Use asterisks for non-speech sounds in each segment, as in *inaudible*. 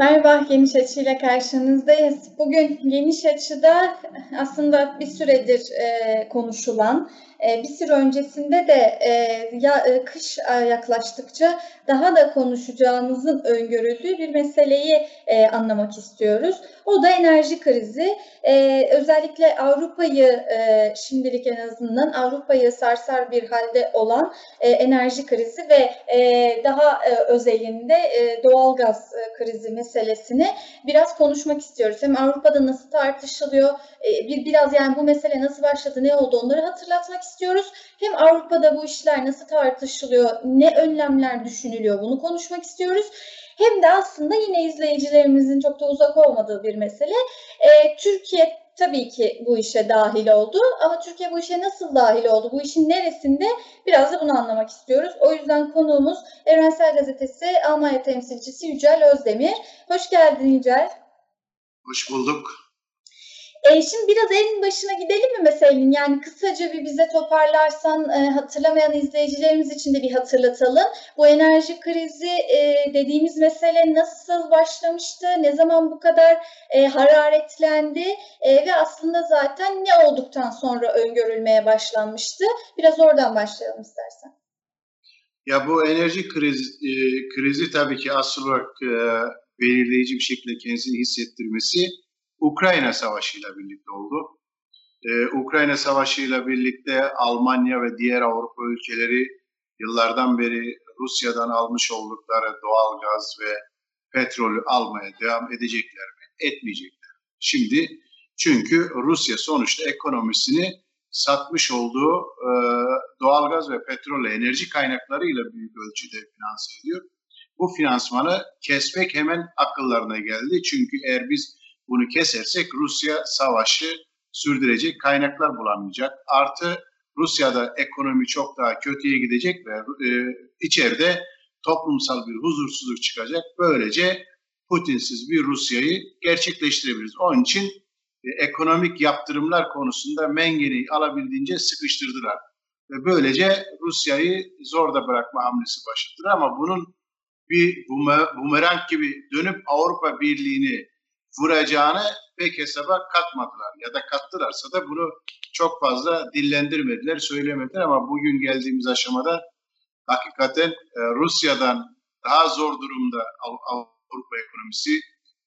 Merhaba, Geniş Açı ile karşınızdayız. Bugün Geniş Açı'da aslında bir süredir e, konuşulan, e, bir süre öncesinde de e, ya, e, kış yaklaştıkça daha da konuşacağımızın öngörüldüğü bir meseleyi anlamak istiyoruz. O da enerji krizi. Özellikle Avrupa'yı şimdilik en azından Avrupa'yı sarsar bir halde olan enerji krizi ve daha özelinde e, doğalgaz krizi meselesini biraz konuşmak istiyoruz. Hem Avrupa'da nasıl tartışılıyor, bir biraz yani bu mesele nasıl başladı, ne oldu onları hatırlatmak istiyoruz. Hem Avrupa'da bu işler nasıl tartışılıyor, ne önlemler düşünülüyor bunu konuşmak istiyoruz. Hem de aslında yine izleyicilerimizin çok da uzak olmadığı bir mesele. E, Türkiye tabii ki bu işe dahil oldu ama Türkiye bu işe nasıl dahil oldu? Bu işin neresinde? Biraz da bunu anlamak istiyoruz. O yüzden konuğumuz Evrensel Gazetesi Almanya temsilcisi Yücel Özdemir. Hoş geldin Yücel. Hoş bulduk. E, şimdi biraz en başına gidelim mi meselenin? Yani kısaca bir bize toparlarsan e, hatırlamayan izleyicilerimiz için de bir hatırlatalım. Bu enerji krizi e, dediğimiz mesele nasıl başlamıştı? Ne zaman bu kadar e, hararetlendi? E, ve aslında zaten ne olduktan sonra öngörülmeye başlanmıştı? Biraz oradan başlayalım istersen. Ya bu enerji krizi, e, krizi tabii ki asıl olarak e, belirleyici bir şekilde kendisini hissettirmesi Ukrayna Savaşı ile birlikte oldu. Ee, Ukrayna Savaşı ile birlikte Almanya ve diğer Avrupa ülkeleri yıllardan beri Rusya'dan almış oldukları doğal gaz ve petrolü almaya devam edecekler mi? Etmeyecekler. Şimdi çünkü Rusya sonuçta ekonomisini satmış olduğu e, doğalgaz ve petrol enerji kaynaklarıyla büyük ölçüde finanse ediyor. Bu finansmanı kesmek hemen akıllarına geldi. Çünkü eğer biz bunu kesersek Rusya savaşı sürdürecek, kaynaklar bulamayacak. Artı Rusya'da ekonomi çok daha kötüye gidecek ve e, içeride toplumsal bir huzursuzluk çıkacak. Böylece Putinsiz bir Rusya'yı gerçekleştirebiliriz. Onun için e, ekonomik yaptırımlar konusunda Mengen'i alabildiğince sıkıştırdılar. Ve böylece Rusya'yı zorda bırakma hamlesi başlattılar ama bunun bir bumerang gibi dönüp Avrupa Birliği'ni vuracağını pek hesaba katmadılar ya da kattılarsa da bunu çok fazla dillendirmediler, söylemediler ama bugün geldiğimiz aşamada hakikaten e, Rusya'dan daha zor durumda Avrupa ekonomisi,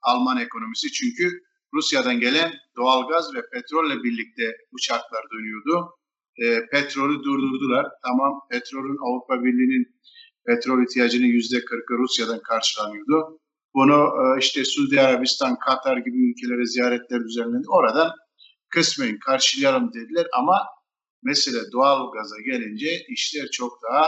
Alman ekonomisi çünkü Rusya'dan gelen doğalgaz ve petrolle birlikte uçaklar dönüyordu. E, petrolü durdurdular. Tamam petrolün Avrupa Birliği'nin petrol ihtiyacının yüzde kırkı Rusya'dan karşılanıyordu. Bunu e, işte Suudi Arabistan, Katar gibi ülkelere ziyaretler düzenlendi. Oradan kısmen karşılayalım dediler ama mesele doğal gaza gelince işler çok daha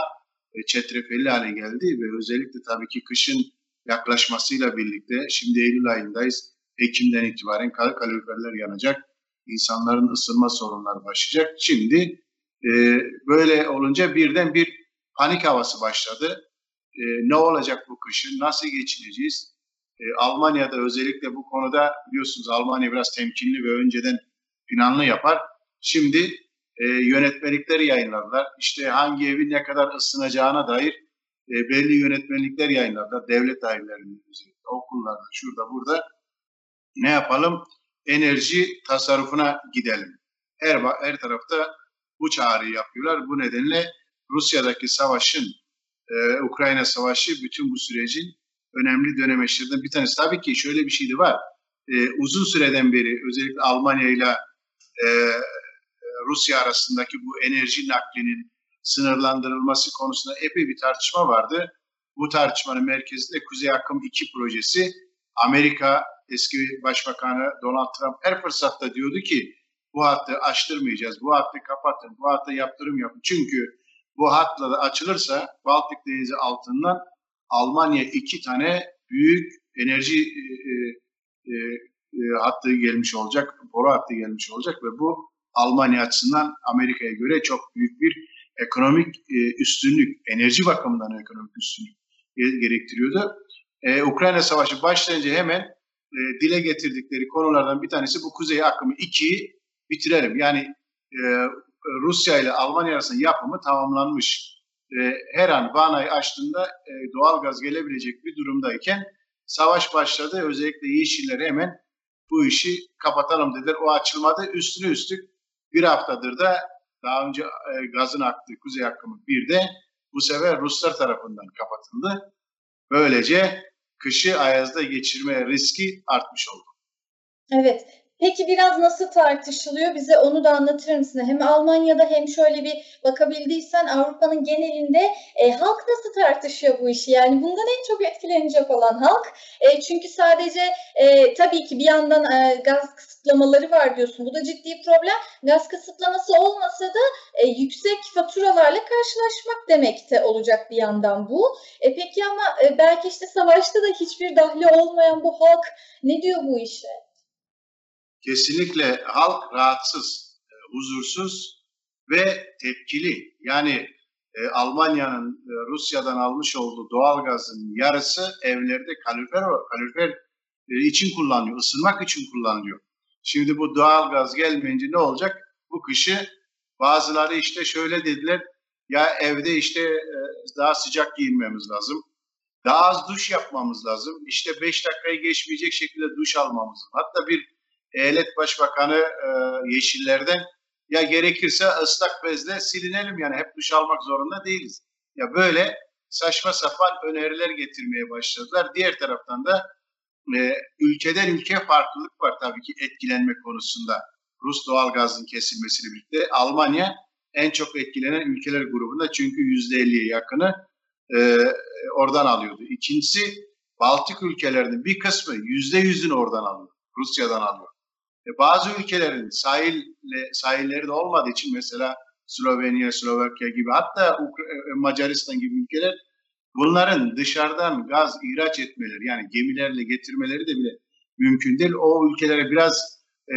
e, çetrefilli hale geldi ve özellikle tabii ki kışın yaklaşmasıyla birlikte şimdi Eylül ayındayız. Ekim'den itibaren kaloriferler yanacak. İnsanların ısınma sorunları başlayacak. Şimdi e, böyle olunca birden bir panik havası başladı. E, ne olacak bu kışın? Nasıl geçineceğiz? E, Almanya'da özellikle bu konuda biliyorsunuz Almanya biraz temkinli ve önceden planlı yapar. Şimdi e, yönetmelikleri yayınladılar. İşte hangi evin ne kadar ısınacağına dair e, belli yönetmelikler yayınladılar. Devlet dairelerinde, okullarda, şurada, burada. Ne yapalım? Enerji tasarrufuna gidelim. Her, her tarafta bu çağrıyı yapıyorlar. Bu nedenle Rusya'daki savaşın, e, Ukrayna Savaşı bütün bu sürecin önemli dönemeçlerden bir tanesi. Tabii ki şöyle bir şey de var. E, uzun süreden beri özellikle Almanya ile e, Rusya arasındaki bu enerji naklinin sınırlandırılması konusunda epey bir tartışma vardı. Bu tartışmanın merkezinde Kuzey Akım 2 projesi Amerika eski Başbakanı Donald Trump her fırsatta diyordu ki bu hattı açtırmayacağız, bu hattı kapatın, bu hattı yaptırım yapın. Çünkü bu hatla da açılırsa Baltık Denizi altından Almanya iki tane büyük enerji e, e, e, hattı gelmiş olacak, boru hattı gelmiş olacak ve bu Almanya açısından Amerika'ya göre çok büyük bir ekonomik e, üstünlük, enerji bakımından ekonomik üstünlük gerektiriyordu. E, Ukrayna Savaşı başlayınca hemen e, dile getirdikleri konulardan bir tanesi bu Kuzey Akımı 2'yi bitirelim. Yani e, Rusya ile Almanya arasında yapımı tamamlanmış e, her an vanayı açtığında e, doğal gaz gelebilecek bir durumdayken savaş başladı. Özellikle Yeşiller hemen bu işi kapatalım dediler. O açılmadı. Üstüne üstlük bir haftadır da daha önce e, gazın aktığı kuzey akımı bir de bu sefer Ruslar tarafından kapatıldı. Böylece kışı Ayaz'da geçirme riski artmış oldu. Evet. Peki biraz nasıl tartışılıyor? Bize onu da anlatır mısın? Hem Almanya'da hem şöyle bir bakabildiysen Avrupa'nın genelinde e, halk nasıl tartışıyor bu işi? Yani bundan en çok etkilenecek olan halk. E, çünkü sadece e, tabii ki bir yandan e, gaz kısıtlamaları var diyorsun. Bu da ciddi problem. Gaz kısıtlaması olmasa da e, yüksek faturalarla karşılaşmak demekte olacak bir yandan bu. E, peki ama e, belki işte savaşta da hiçbir dahli olmayan bu halk ne diyor bu işe? Kesinlikle halk rahatsız, e, huzursuz ve tepkili. Yani e, Almanya'nın e, Rusya'dan almış olduğu doğal gazın yarısı evlerde kalorifer, kalorifer için kullanılıyor, ısınmak için kullanılıyor. Şimdi bu doğal gaz gelmeyince ne olacak? Bu kışı bazıları işte şöyle dediler, ya evde işte daha sıcak giyinmemiz lazım. Daha az duş yapmamız lazım. İşte 5 dakikayı geçmeyecek şekilde duş almamız lazım. Hatta bir eyalet başbakanı e, Yeşiller'den ya gerekirse ıslak bezle silinelim yani hep duş almak zorunda değiliz. Ya böyle saçma sapan öneriler getirmeye başladılar. Diğer taraftan da e, ülkeden ülkeye farklılık var tabii ki etkilenme konusunda. Rus doğal gazın kesilmesiyle birlikte Almanya en çok etkilenen ülkeler grubunda çünkü %50'ye yakını e, oradan alıyordu. İkincisi Baltık ülkelerinin bir kısmı %100'ünü oradan alıyor. Rusya'dan alıyor. E, bazı ülkelerin sahille, sahilleri de olmadığı için mesela Slovenya, Slovakya gibi hatta e, Macaristan gibi ülkeler bunların dışarıdan gaz ihraç etmeleri yani gemilerle getirmeleri de bile mümkün değil. O ülkelere biraz e,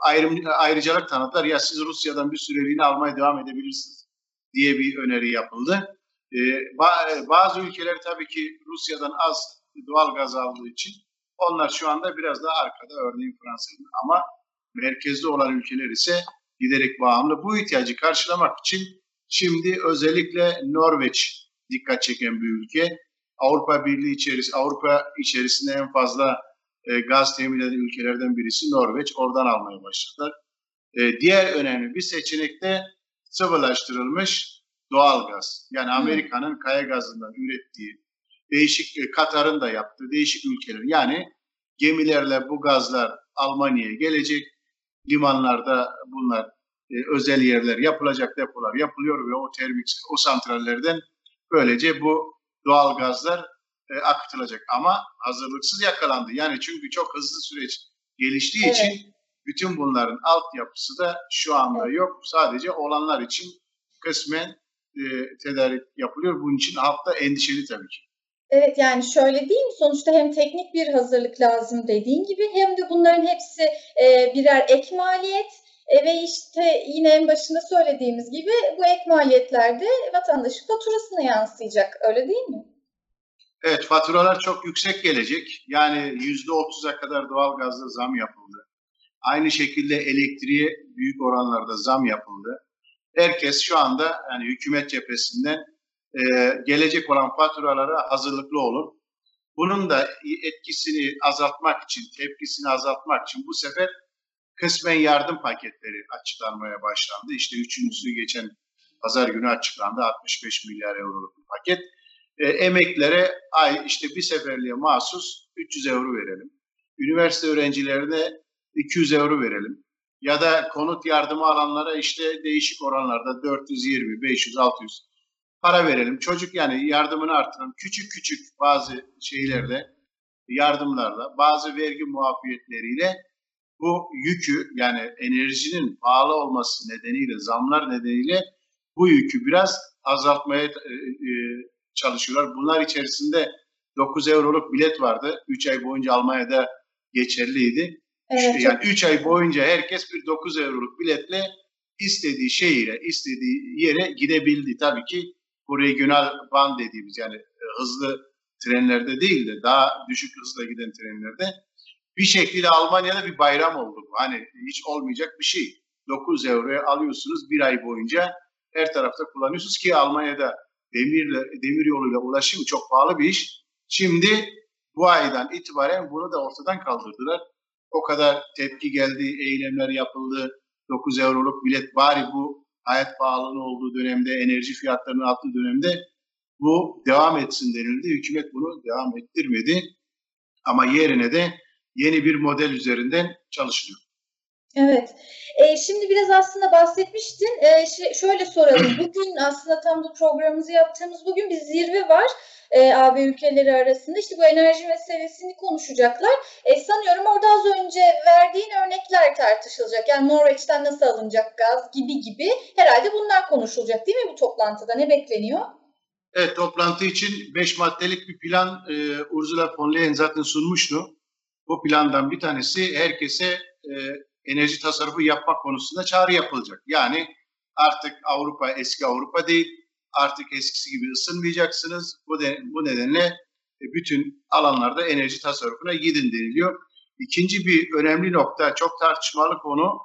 ayrım, ayrıcalık tanıdılar. Ya siz Rusya'dan bir süreliğine almaya devam edebilirsiniz diye bir öneri yapıldı. E, bazı ülkeler tabii ki Rusya'dan az doğal gaz aldığı için onlar şu anda biraz daha arkada örneğin Fransa'nın ama merkezde olan ülkeler ise giderek bağımlı. Bu ihtiyacı karşılamak için şimdi özellikle Norveç dikkat çeken bir ülke. Avrupa Birliği içerisinde Avrupa içerisinde en fazla e, gaz temin eden ülkelerden birisi Norveç. Oradan almaya başladılar. E, diğer önemli bir seçenek de sıvılaştırılmış doğal gaz. Yani Amerika'nın kaya gazından ürettiği değişik e, Katar'ın da yaptığı değişik ülkeler yani gemilerle bu gazlar Almanya'ya gelecek. Limanlarda bunlar e, özel yerler yapılacak depolar yapılıyor ve o termik o santrallerden böylece bu doğal gazlar e, akıtılacak ama hazırlıksız yakalandı. Yani çünkü çok hızlı süreç geliştiği evet. için bütün bunların altyapısı da şu anda evet. yok. Sadece olanlar için kısmen e, tedarik yapılıyor. Bunun için halk da endişeli tabii ki. Evet yani şöyle değil mi? Sonuçta hem teknik bir hazırlık lazım dediğin gibi hem de bunların hepsi e, birer ek maliyet e, ve işte yine en başında söylediğimiz gibi bu ek maliyetler de vatandaşın faturasına yansıyacak öyle değil mi? Evet faturalar çok yüksek gelecek. Yani yüzde otuza kadar doğal gazda zam yapıldı. Aynı şekilde elektriğe büyük oranlarda zam yapıldı. Herkes şu anda yani hükümet cephesinden e, gelecek olan faturalara hazırlıklı olun. Bunun da etkisini azaltmak için, tepkisini azaltmak için bu sefer kısmen yardım paketleri açıklanmaya başlandı. İşte üçüncüsü geçen pazar günü açıklandı 65 milyar euroluk bir paket. E, emeklere ay işte bir seferliğe mahsus 300 euro verelim. Üniversite öğrencilerine 200 euro verelim. Ya da konut yardımı alanlara işte değişik oranlarda 420, 500, 600 para verelim. Çocuk yani yardımını artıralım. Küçük küçük bazı şeylerle, yardımlarla, bazı vergi muafiyetleriyle bu yükü yani enerjinin pahalı olması nedeniyle, zamlar nedeniyle bu yükü biraz azaltmaya e, e, çalışıyorlar. Bunlar içerisinde 9 euroluk bilet vardı. 3 ay boyunca Almanya'da geçerliydi. Evet, yani 3 ay boyunca herkes bir 9 euroluk biletle istediği şehire, istediği yere gidebildi. Tabii ki bu regional ban dediğimiz yani e, hızlı trenlerde değil de daha düşük hızla giden trenlerde bir şekilde Almanya'da bir bayram oldu. Hani hiç olmayacak bir şey. 9 euroya alıyorsunuz bir ay boyunca her tarafta kullanıyorsunuz ki Almanya'da demirle demir yoluyla ulaşım çok pahalı bir iş. Şimdi bu aydan itibaren bunu da ortadan kaldırdılar. O kadar tepki geldi, eylemler yapıldı. 9 euroluk bilet bari bu hayat pahalılığı olduğu dönemde, enerji fiyatlarının arttığı dönemde bu devam etsin denildi. Hükümet bunu devam ettirmedi. Ama yerine de yeni bir model üzerinden çalışılıyor. Evet. E, şimdi biraz aslında bahsetmiştin. E, şöyle soralım. *clears throat* Bugün aslında tam bu programımızı yaptığımız bugün bir zirve var e, AB ülkeleri arasında. İşte bu enerji meselesini konuşacaklar. E, sanıyorum orada az önce verdiğin örnekler tartışılacak. Yani Norveç'ten nasıl alınacak gaz gibi gibi. Herhalde bunlar konuşulacak değil mi bu toplantıda? Ne bekleniyor? Evet, toplantı için 5 maddelik bir plan e, Ursula von Leyen zaten sunmuştu. Bu plandan bir tanesi herkese e, enerji tasarrufu yapmak konusunda çağrı yapılacak. Yani artık Avrupa eski Avrupa değil, artık eskisi gibi ısınmayacaksınız. Bu, de, bu nedenle e, bütün alanlarda enerji tasarrufuna gidin deniliyor. İkinci bir önemli nokta, çok tartışmalı konu,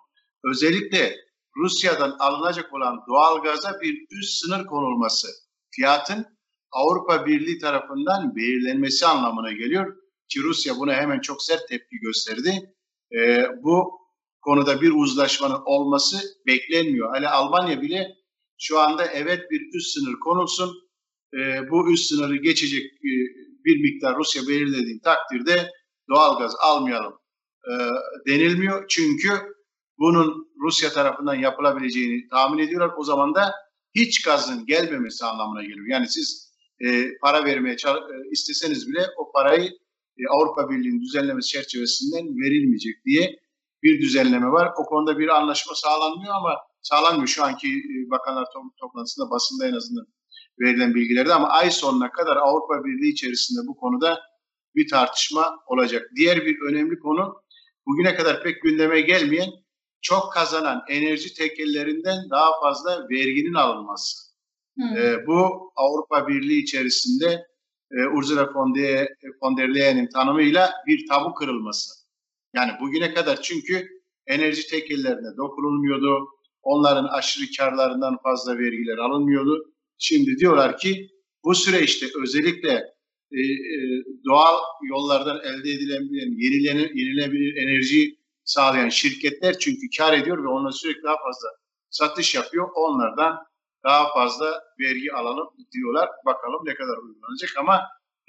özellikle Rusya'dan alınacak olan doğal gaza bir üst sınır konulması. Fiyatın Avrupa Birliği tarafından belirlenmesi anlamına geliyor ki Rusya buna hemen çok sert tepki gösterdi. Ee, bu konuda bir uzlaşmanın olması beklenmiyor. Hani Almanya bile şu anda evet bir üst sınır konulsun. E, bu üst sınırı geçecek e, bir miktar Rusya belirlediği takdirde doğalgaz almayalım e, denilmiyor. Çünkü bunun Rusya tarafından yapılabileceğini tahmin ediyorlar. O zaman da hiç gazın gelmemesi anlamına geliyor. Yani siz e, para vermeye e, isteseniz bile o parayı e, Avrupa Birliği'nin düzenlemesi çerçevesinden verilmeyecek diye bir düzenleme var. O konuda bir anlaşma sağlanmıyor ama sağlanmıyor şu anki e, bakanlar toplantısında basında en azından verilen bilgilerde ama ay sonuna kadar Avrupa Birliği içerisinde bu konuda bir tartışma olacak. Diğer bir önemli konu bugüne kadar pek gündeme gelmeyen çok kazanan enerji tekellerinden daha fazla verginin alınması. Hmm. E, bu Avrupa Birliği içerisinde e, Ursula von der Leyen'in tanımıyla bir tabu kırılması. Yani bugüne kadar çünkü enerji tekillerine dokunulmuyordu. Onların aşırı karlarından fazla vergiler alınmıyordu. Şimdi diyorlar ki bu süreçte özellikle e, e, doğal yollardan elde edilebilen yenilenir, yenilebilir enerji sağlayan şirketler çünkü kar ediyor ve onlar sürekli daha fazla satış yapıyor. Onlardan daha fazla vergi alalım diyorlar. Bakalım ne kadar uygulanacak ama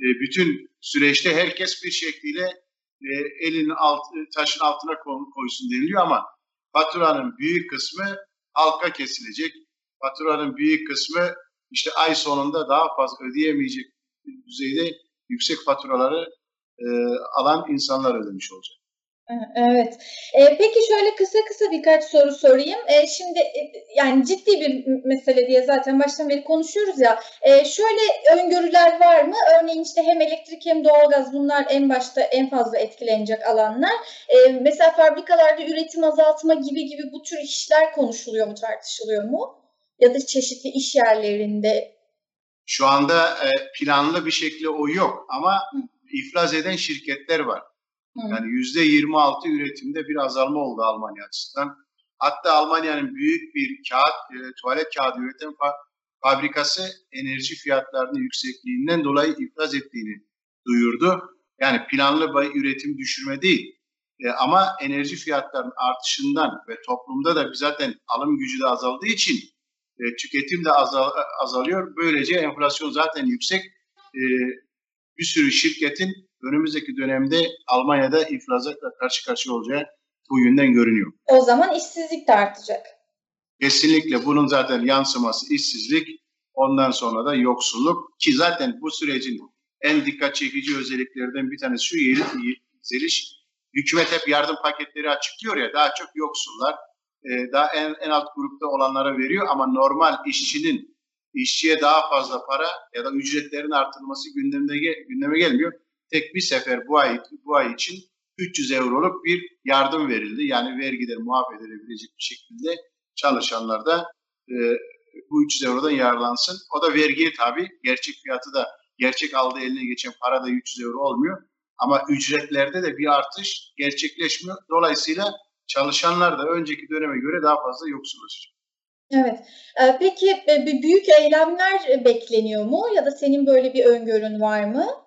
e, bütün süreçte herkes bir şekilde e, elinin alt, taşın altına koysun deniliyor ama faturanın büyük kısmı halka kesilecek. Faturanın büyük kısmı işte ay sonunda daha fazla ödeyemeyecek düzeyde yüksek faturaları e, alan insanlar ödemiş olacak. Evet. Ee, peki şöyle kısa kısa birkaç soru sorayım. Ee, şimdi e, yani ciddi bir mesele diye zaten baştan beri konuşuyoruz ya. Ee, şöyle öngörüler var mı? Örneğin işte hem elektrik hem doğalgaz bunlar en başta en fazla etkilenecek alanlar. Ee, mesela fabrikalarda üretim azaltma gibi gibi bu tür işler konuşuluyor mu, tartışılıyor mu? Ya da çeşitli iş yerlerinde. Şu anda e, planlı bir şekilde o yok ama Hı. iflas eden şirketler var. Yani yüzde 26 üretimde bir azalma oldu Almanya açısından. Hatta Almanya'nın büyük bir kağıt, e, tuvalet kağıdı üreten fa- fabrikası enerji fiyatlarının yüksekliğinden dolayı iflas ettiğini duyurdu. Yani planlı bir üretim düşürme değil. E, ama enerji fiyatlarının artışından ve toplumda da zaten alım gücü de azaldığı için e, tüketim de azal, azalıyor. Böylece enflasyon zaten yüksek. E, bir sürü şirketin önümüzdeki dönemde Almanya'da iflasla karşı karşıya olacağı bu yönden görünüyor. O zaman işsizlik de artacak. Kesinlikle bunun zaten yansıması işsizlik, ondan sonra da yoksulluk ki zaten bu sürecin en dikkat çekici özelliklerinden bir tanesi şu yeri yükseliş. Hükümet hep yardım paketleri açıklıyor ya daha çok yoksullar, e, daha en, en alt grupta olanlara veriyor ama normal işçinin işçiye daha fazla para ya da ücretlerin artırılması gündemde gündeme gelmiyor tek bir sefer bu ay bu ay için 300 euroluk bir yardım verildi. Yani vergiler muaf edilebilecek bir şekilde çalışanlar da e, bu 300 eurodan yararlansın. O da vergiye tabi. Gerçek fiyatı da gerçek aldığı eline geçen para da 300 euro olmuyor. Ama ücretlerde de bir artış gerçekleşmiyor. Dolayısıyla çalışanlar da önceki döneme göre daha fazla yoksullaşacak. Evet. Ee, peki e, büyük eylemler bekleniyor mu? Ya da senin böyle bir öngörün var mı?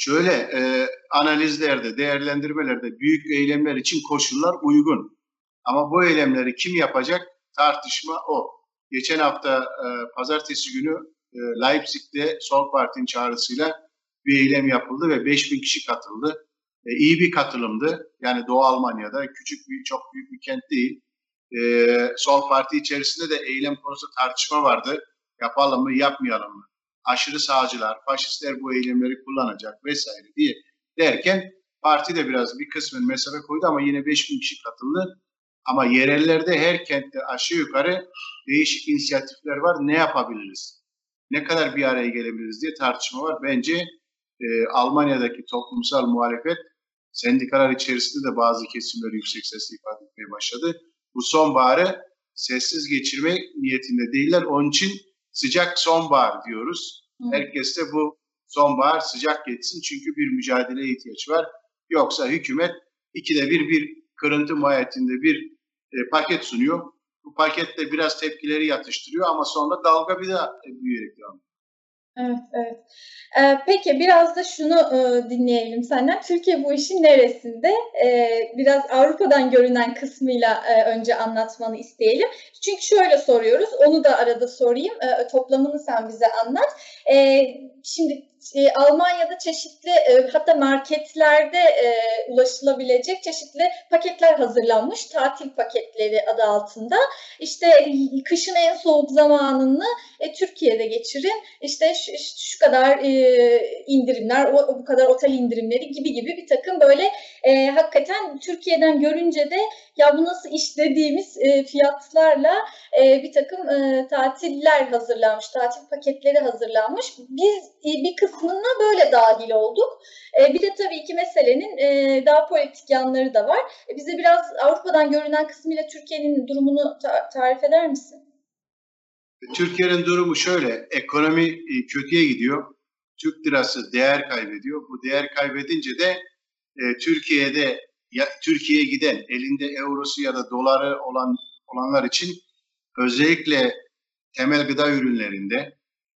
Şöyle e, analizlerde, değerlendirmelerde büyük eylemler için koşullar uygun. Ama bu eylemleri kim yapacak? Tartışma o. Geçen hafta e, pazartesi günü e, Leipzig'te Sol Parti'nin çağrısıyla bir eylem yapıldı ve 5000 kişi katıldı. E, iyi bir katılımdı. Yani Doğu Almanya'da küçük bir, çok büyük bir kent değil. E, Sol Parti içerisinde de eylem konusu tartışma vardı. Yapalım mı, yapmayalım mı? Aşırı sağcılar, faşistler bu eylemleri kullanacak vesaire diye derken parti de biraz bir kısmın mesafe koydu ama yine 5000 kişi katıldı. Ama yerellerde her kentte aşağı yukarı değişik inisiyatifler var. Ne yapabiliriz? Ne kadar bir araya gelebiliriz diye tartışma var. Bence e, Almanya'daki toplumsal muhalefet sendikalar içerisinde de bazı kesimler yüksek sesle ifade etmeye başladı. Bu sonbaharı sessiz geçirme niyetinde değiller. Onun için sıcak sonbahar diyoruz. Hı. Herkes de bu sonbahar sıcak geçsin çünkü bir mücadeleye ihtiyaç var. Yoksa hükümet ikide bir bir kırıntı mahiyetinde bir e, paket sunuyor. Bu paketle biraz tepkileri yatıştırıyor ama sonra dalga bir daha büyüyerek devam. Evet. Ee, peki biraz da şunu e, dinleyelim senden. Türkiye bu işin neresinde? Ee, biraz Avrupa'dan görünen kısmıyla e, önce anlatmanı isteyelim. Çünkü şöyle soruyoruz, onu da arada sorayım. E, toplamını sen bize anlat. E, şimdi e, Almanya'da çeşitli e, hatta marketlerde e, ulaşılabilecek çeşitli paketler hazırlanmış. Tatil paketleri adı altında. İşte kışın en soğuk zamanını e, Türkiye'de geçirin. İşte şu, şu kadar e, indirimler, o, bu kadar otel indirimleri gibi gibi bir takım böyle e, hakikaten Türkiye'den görünce de ya bu nasıl iş dediğimiz e, fiyatlarla e, bir takım e, tatiller hazırlanmış, tatil paketleri hazırlanmış. Biz e, bir kısmına böyle dahil olduk. E, bir de tabii ki meselenin e, daha politik yanları da var. E, bize biraz Avrupa'dan görünen kısmıyla Türkiye'nin durumunu ta- tarif eder misin? Türkiye'nin durumu şöyle, ekonomi e, kötüye gidiyor. Türk lirası değer kaybediyor. Bu değer kaybedince de e, Türkiye'de Türkiye'ye giden elinde eurosu ya da doları olan olanlar için özellikle temel gıda ürünlerinde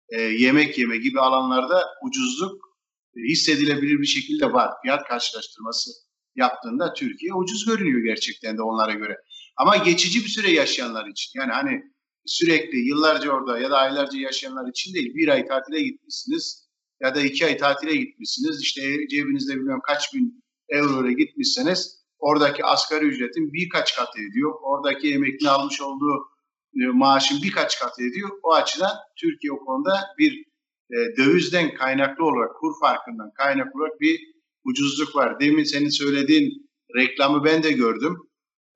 e, yemek yeme gibi alanlarda ucuzluk e, hissedilebilir bir şekilde var. Fiyat karşılaştırması yaptığında Türkiye ucuz görünüyor gerçekten de onlara göre. Ama geçici bir süre yaşayanlar için yani hani sürekli yıllarca orada ya da aylarca yaşayanlar için değil bir ay tatile gitmişsiniz ya da iki ay tatile gitmişsiniz işte cebinizde bilmem kaç bin euroya gitmişseniz oradaki asgari ücretin birkaç katı ediyor. Oradaki emekli almış olduğu maaşın birkaç katı ediyor. O açıdan Türkiye o konuda bir e, dövizden kaynaklı olarak, kur farkından kaynaklı olarak bir ucuzluk var. Demin senin söylediğin reklamı ben de gördüm.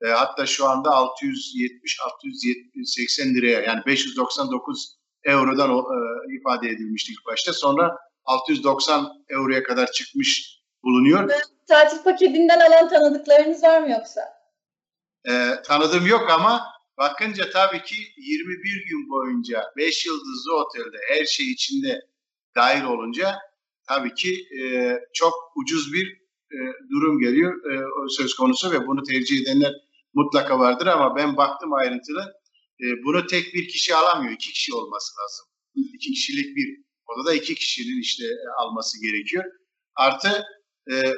E, hatta şu anda 670-680 liraya yani 599 eurodan e, ifade edilmişti ilk başta. Sonra 690 euroya kadar çıkmış bulunuyor. Tatil paketinden alan tanıdıklarınız var mı yoksa? E, tanıdığım yok ama bakınca tabii ki 21 gün boyunca 5 yıldızlı otelde her şey içinde dahil olunca tabii ki e, çok ucuz bir e, durum geliyor e, söz konusu ve bunu tercih edenler mutlaka vardır ama ben baktım ayrıntılı. E, bunu tek bir kişi alamıyor. iki kişi olması lazım. İki kişilik bir odada iki kişinin işte e, alması gerekiyor. Artı e,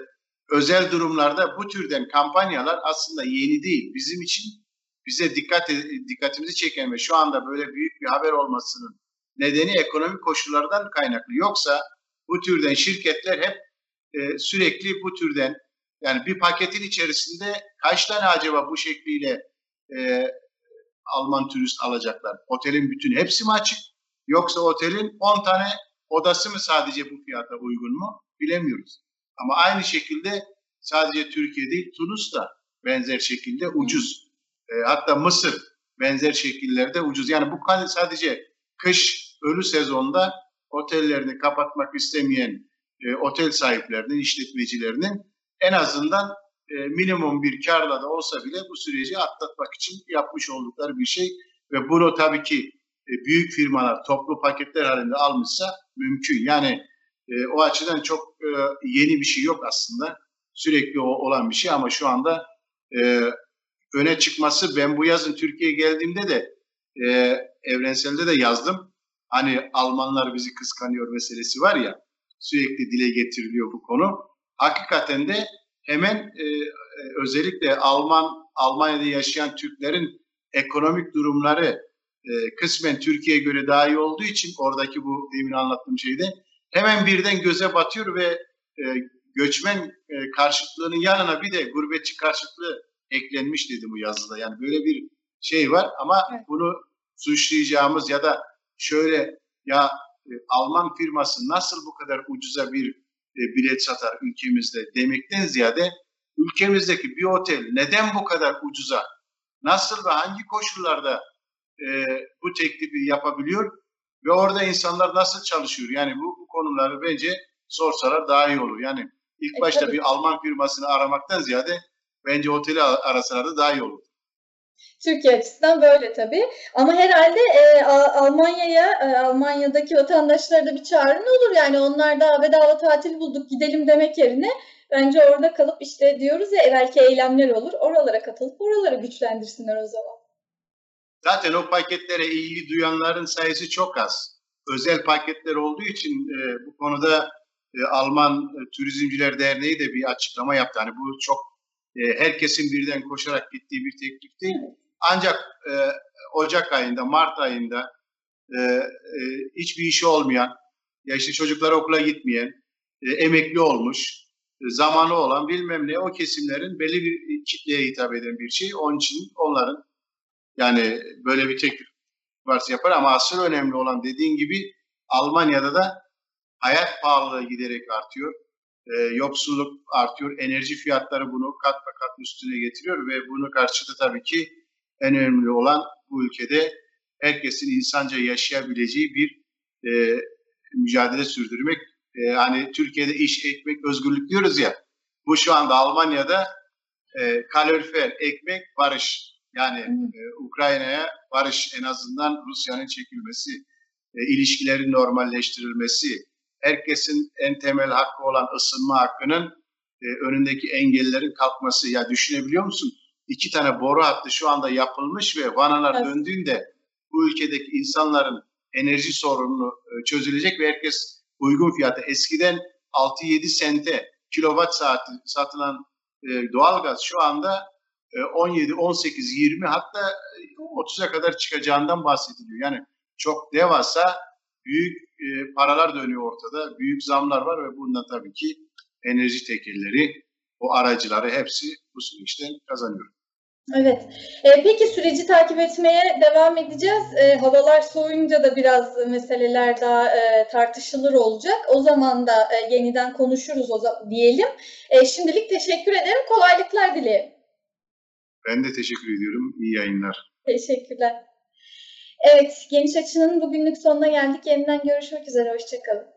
özel durumlarda bu türden kampanyalar aslında yeni değil. Bizim için bize dikkat dikkatimizi çeken ve şu anda böyle büyük bir haber olmasının nedeni ekonomik koşullardan kaynaklı. Yoksa bu türden şirketler hep e, sürekli bu türden yani bir paketin içerisinde kaç tane acaba bu şekliyle e, Alman turist alacaklar? Otelin bütün hepsi mi açık? Yoksa otelin 10 tane odası mı sadece bu fiyata uygun mu? Bilemiyoruz. Ama aynı şekilde sadece Türkiye değil Tunus da benzer şekilde ucuz. E, hatta Mısır benzer şekillerde ucuz. Yani bu sadece kış ölü sezonda otellerini kapatmak istemeyen e, otel sahiplerinin, işletmecilerinin en azından e, minimum bir karla da olsa bile bu süreci atlatmak için yapmış oldukları bir şey ve bunu tabii ki e, büyük firmalar toplu paketler halinde almışsa mümkün. Yani e, o açıdan çok e, yeni bir şey yok aslında. Sürekli o, olan bir şey ama şu anda e, öne çıkması ben bu yazın Türkiye'ye geldiğimde de e, evrenselde de yazdım. Hani Almanlar bizi kıskanıyor meselesi var ya. sürekli dile getiriliyor bu konu. Hakikaten de hemen e, özellikle Alman Almanya'da yaşayan Türklerin ekonomik durumları e, kısmen Türkiye'ye göre daha iyi olduğu için oradaki bu demin anlattığım şeyde hemen birden göze batıyor ve e, göçmen e, karşıtlığının yanına bir de gurbetçi karşıtlığı eklenmiş dedi bu yazıda. Yani böyle bir şey var ama Evet. bunu suçlayacağımız ya da şöyle ya e, Alman firması nasıl bu kadar ucuza bir e, bilet satar ülkemizde demekten ziyade ülkemizdeki bir otel neden bu kadar ucuza, nasıl ve hangi koşullarda e, bu teklifi yapabiliyor ve orada insanlar nasıl çalışıyor? Yani bu, bu konuları bence sorsalar daha iyi olur. Yani ilk E, başta tabii. bir Alman firmasını aramaktan ziyade bence oteli a- arasalar da daha iyi olur. Türkiye açısından böyle tabii. Ama herhalde e, Almanya'ya, e, Almanya'daki vatandaşlara da bir çağrı ne olur? Yani onlar da bedava tatil bulduk gidelim demek yerine bence orada kalıp işte diyoruz ya belki eylemler olur. Oralara katılıp oraları güçlendirsinler o zaman. Zaten o paketlere ilgi duyanların sayısı çok az. Özel paketler olduğu için e, bu konuda e, Alman e, Turizmciler Derneği de bir açıklama yaptı. Hani bu çok e, herkesin birden koşarak gittiği bir teklif değil. Ancak e, Ocak ayında, Mart ayında e, e, hiçbir işi olmayan, ya işte çocukları okula gitmeyen, e, emekli olmuş, e, zamanı olan bilmem ne o kesimlerin belli bir kitleye hitap eden bir şey. Onun için onların yani böyle bir teklif varsa yapar ama asıl önemli olan dediğin gibi Almanya'da da hayat pahalılığı giderek artıyor. E, yoksulluk artıyor. Enerji fiyatları bunu kat ve kat üstüne getiriyor ve bunu karşıda tabii ki en önemli olan bu ülkede herkesin insanca yaşayabileceği bir e, mücadele sürdürmek. E, hani Türkiye'de iş, ekmek, özgürlük diyoruz ya. Bu şu anda Almanya'da e, kalorifer, ekmek, barış. Yani e, Ukrayna'ya barış en azından Rusya'nın çekilmesi, e, ilişkilerin normalleştirilmesi, herkesin en temel hakkı olan ısınma hakkının e, önündeki engellerin kalkması. Ya düşünebiliyor musun? İki tane boru hattı şu anda yapılmış ve vanalar Evet. döndüğünde bu ülkedeki insanların enerji sorununu e, çözülecek ve herkes uygun fiyata eskiden 6-7 sente kilowatt saati satılan e, doğalgaz şu anda e, 17, 18, 20 hatta e, 30'a kadar çıkacağından bahsediliyor. Yani çok devasa büyük e, paralar dönüyor ortada. Büyük zamlar var ve bundan tabii ki enerji tekelleri, o aracıları hepsi bu süreçten kazanıyor. Evet. E, peki süreci takip etmeye devam edeceğiz. E, havalar soğuyunca da biraz meseleler daha e, tartışılır olacak. O zaman da e, yeniden konuşuruz o zaman diyelim. E, şimdilik teşekkür ederim. Kolaylıklar dilerim. Ben de teşekkür ediyorum. İyi yayınlar. Teşekkürler. Evet, Geniş Açı'nın bugünlük sonuna geldik. Yeniden görüşmek üzere. Hoşçakalın.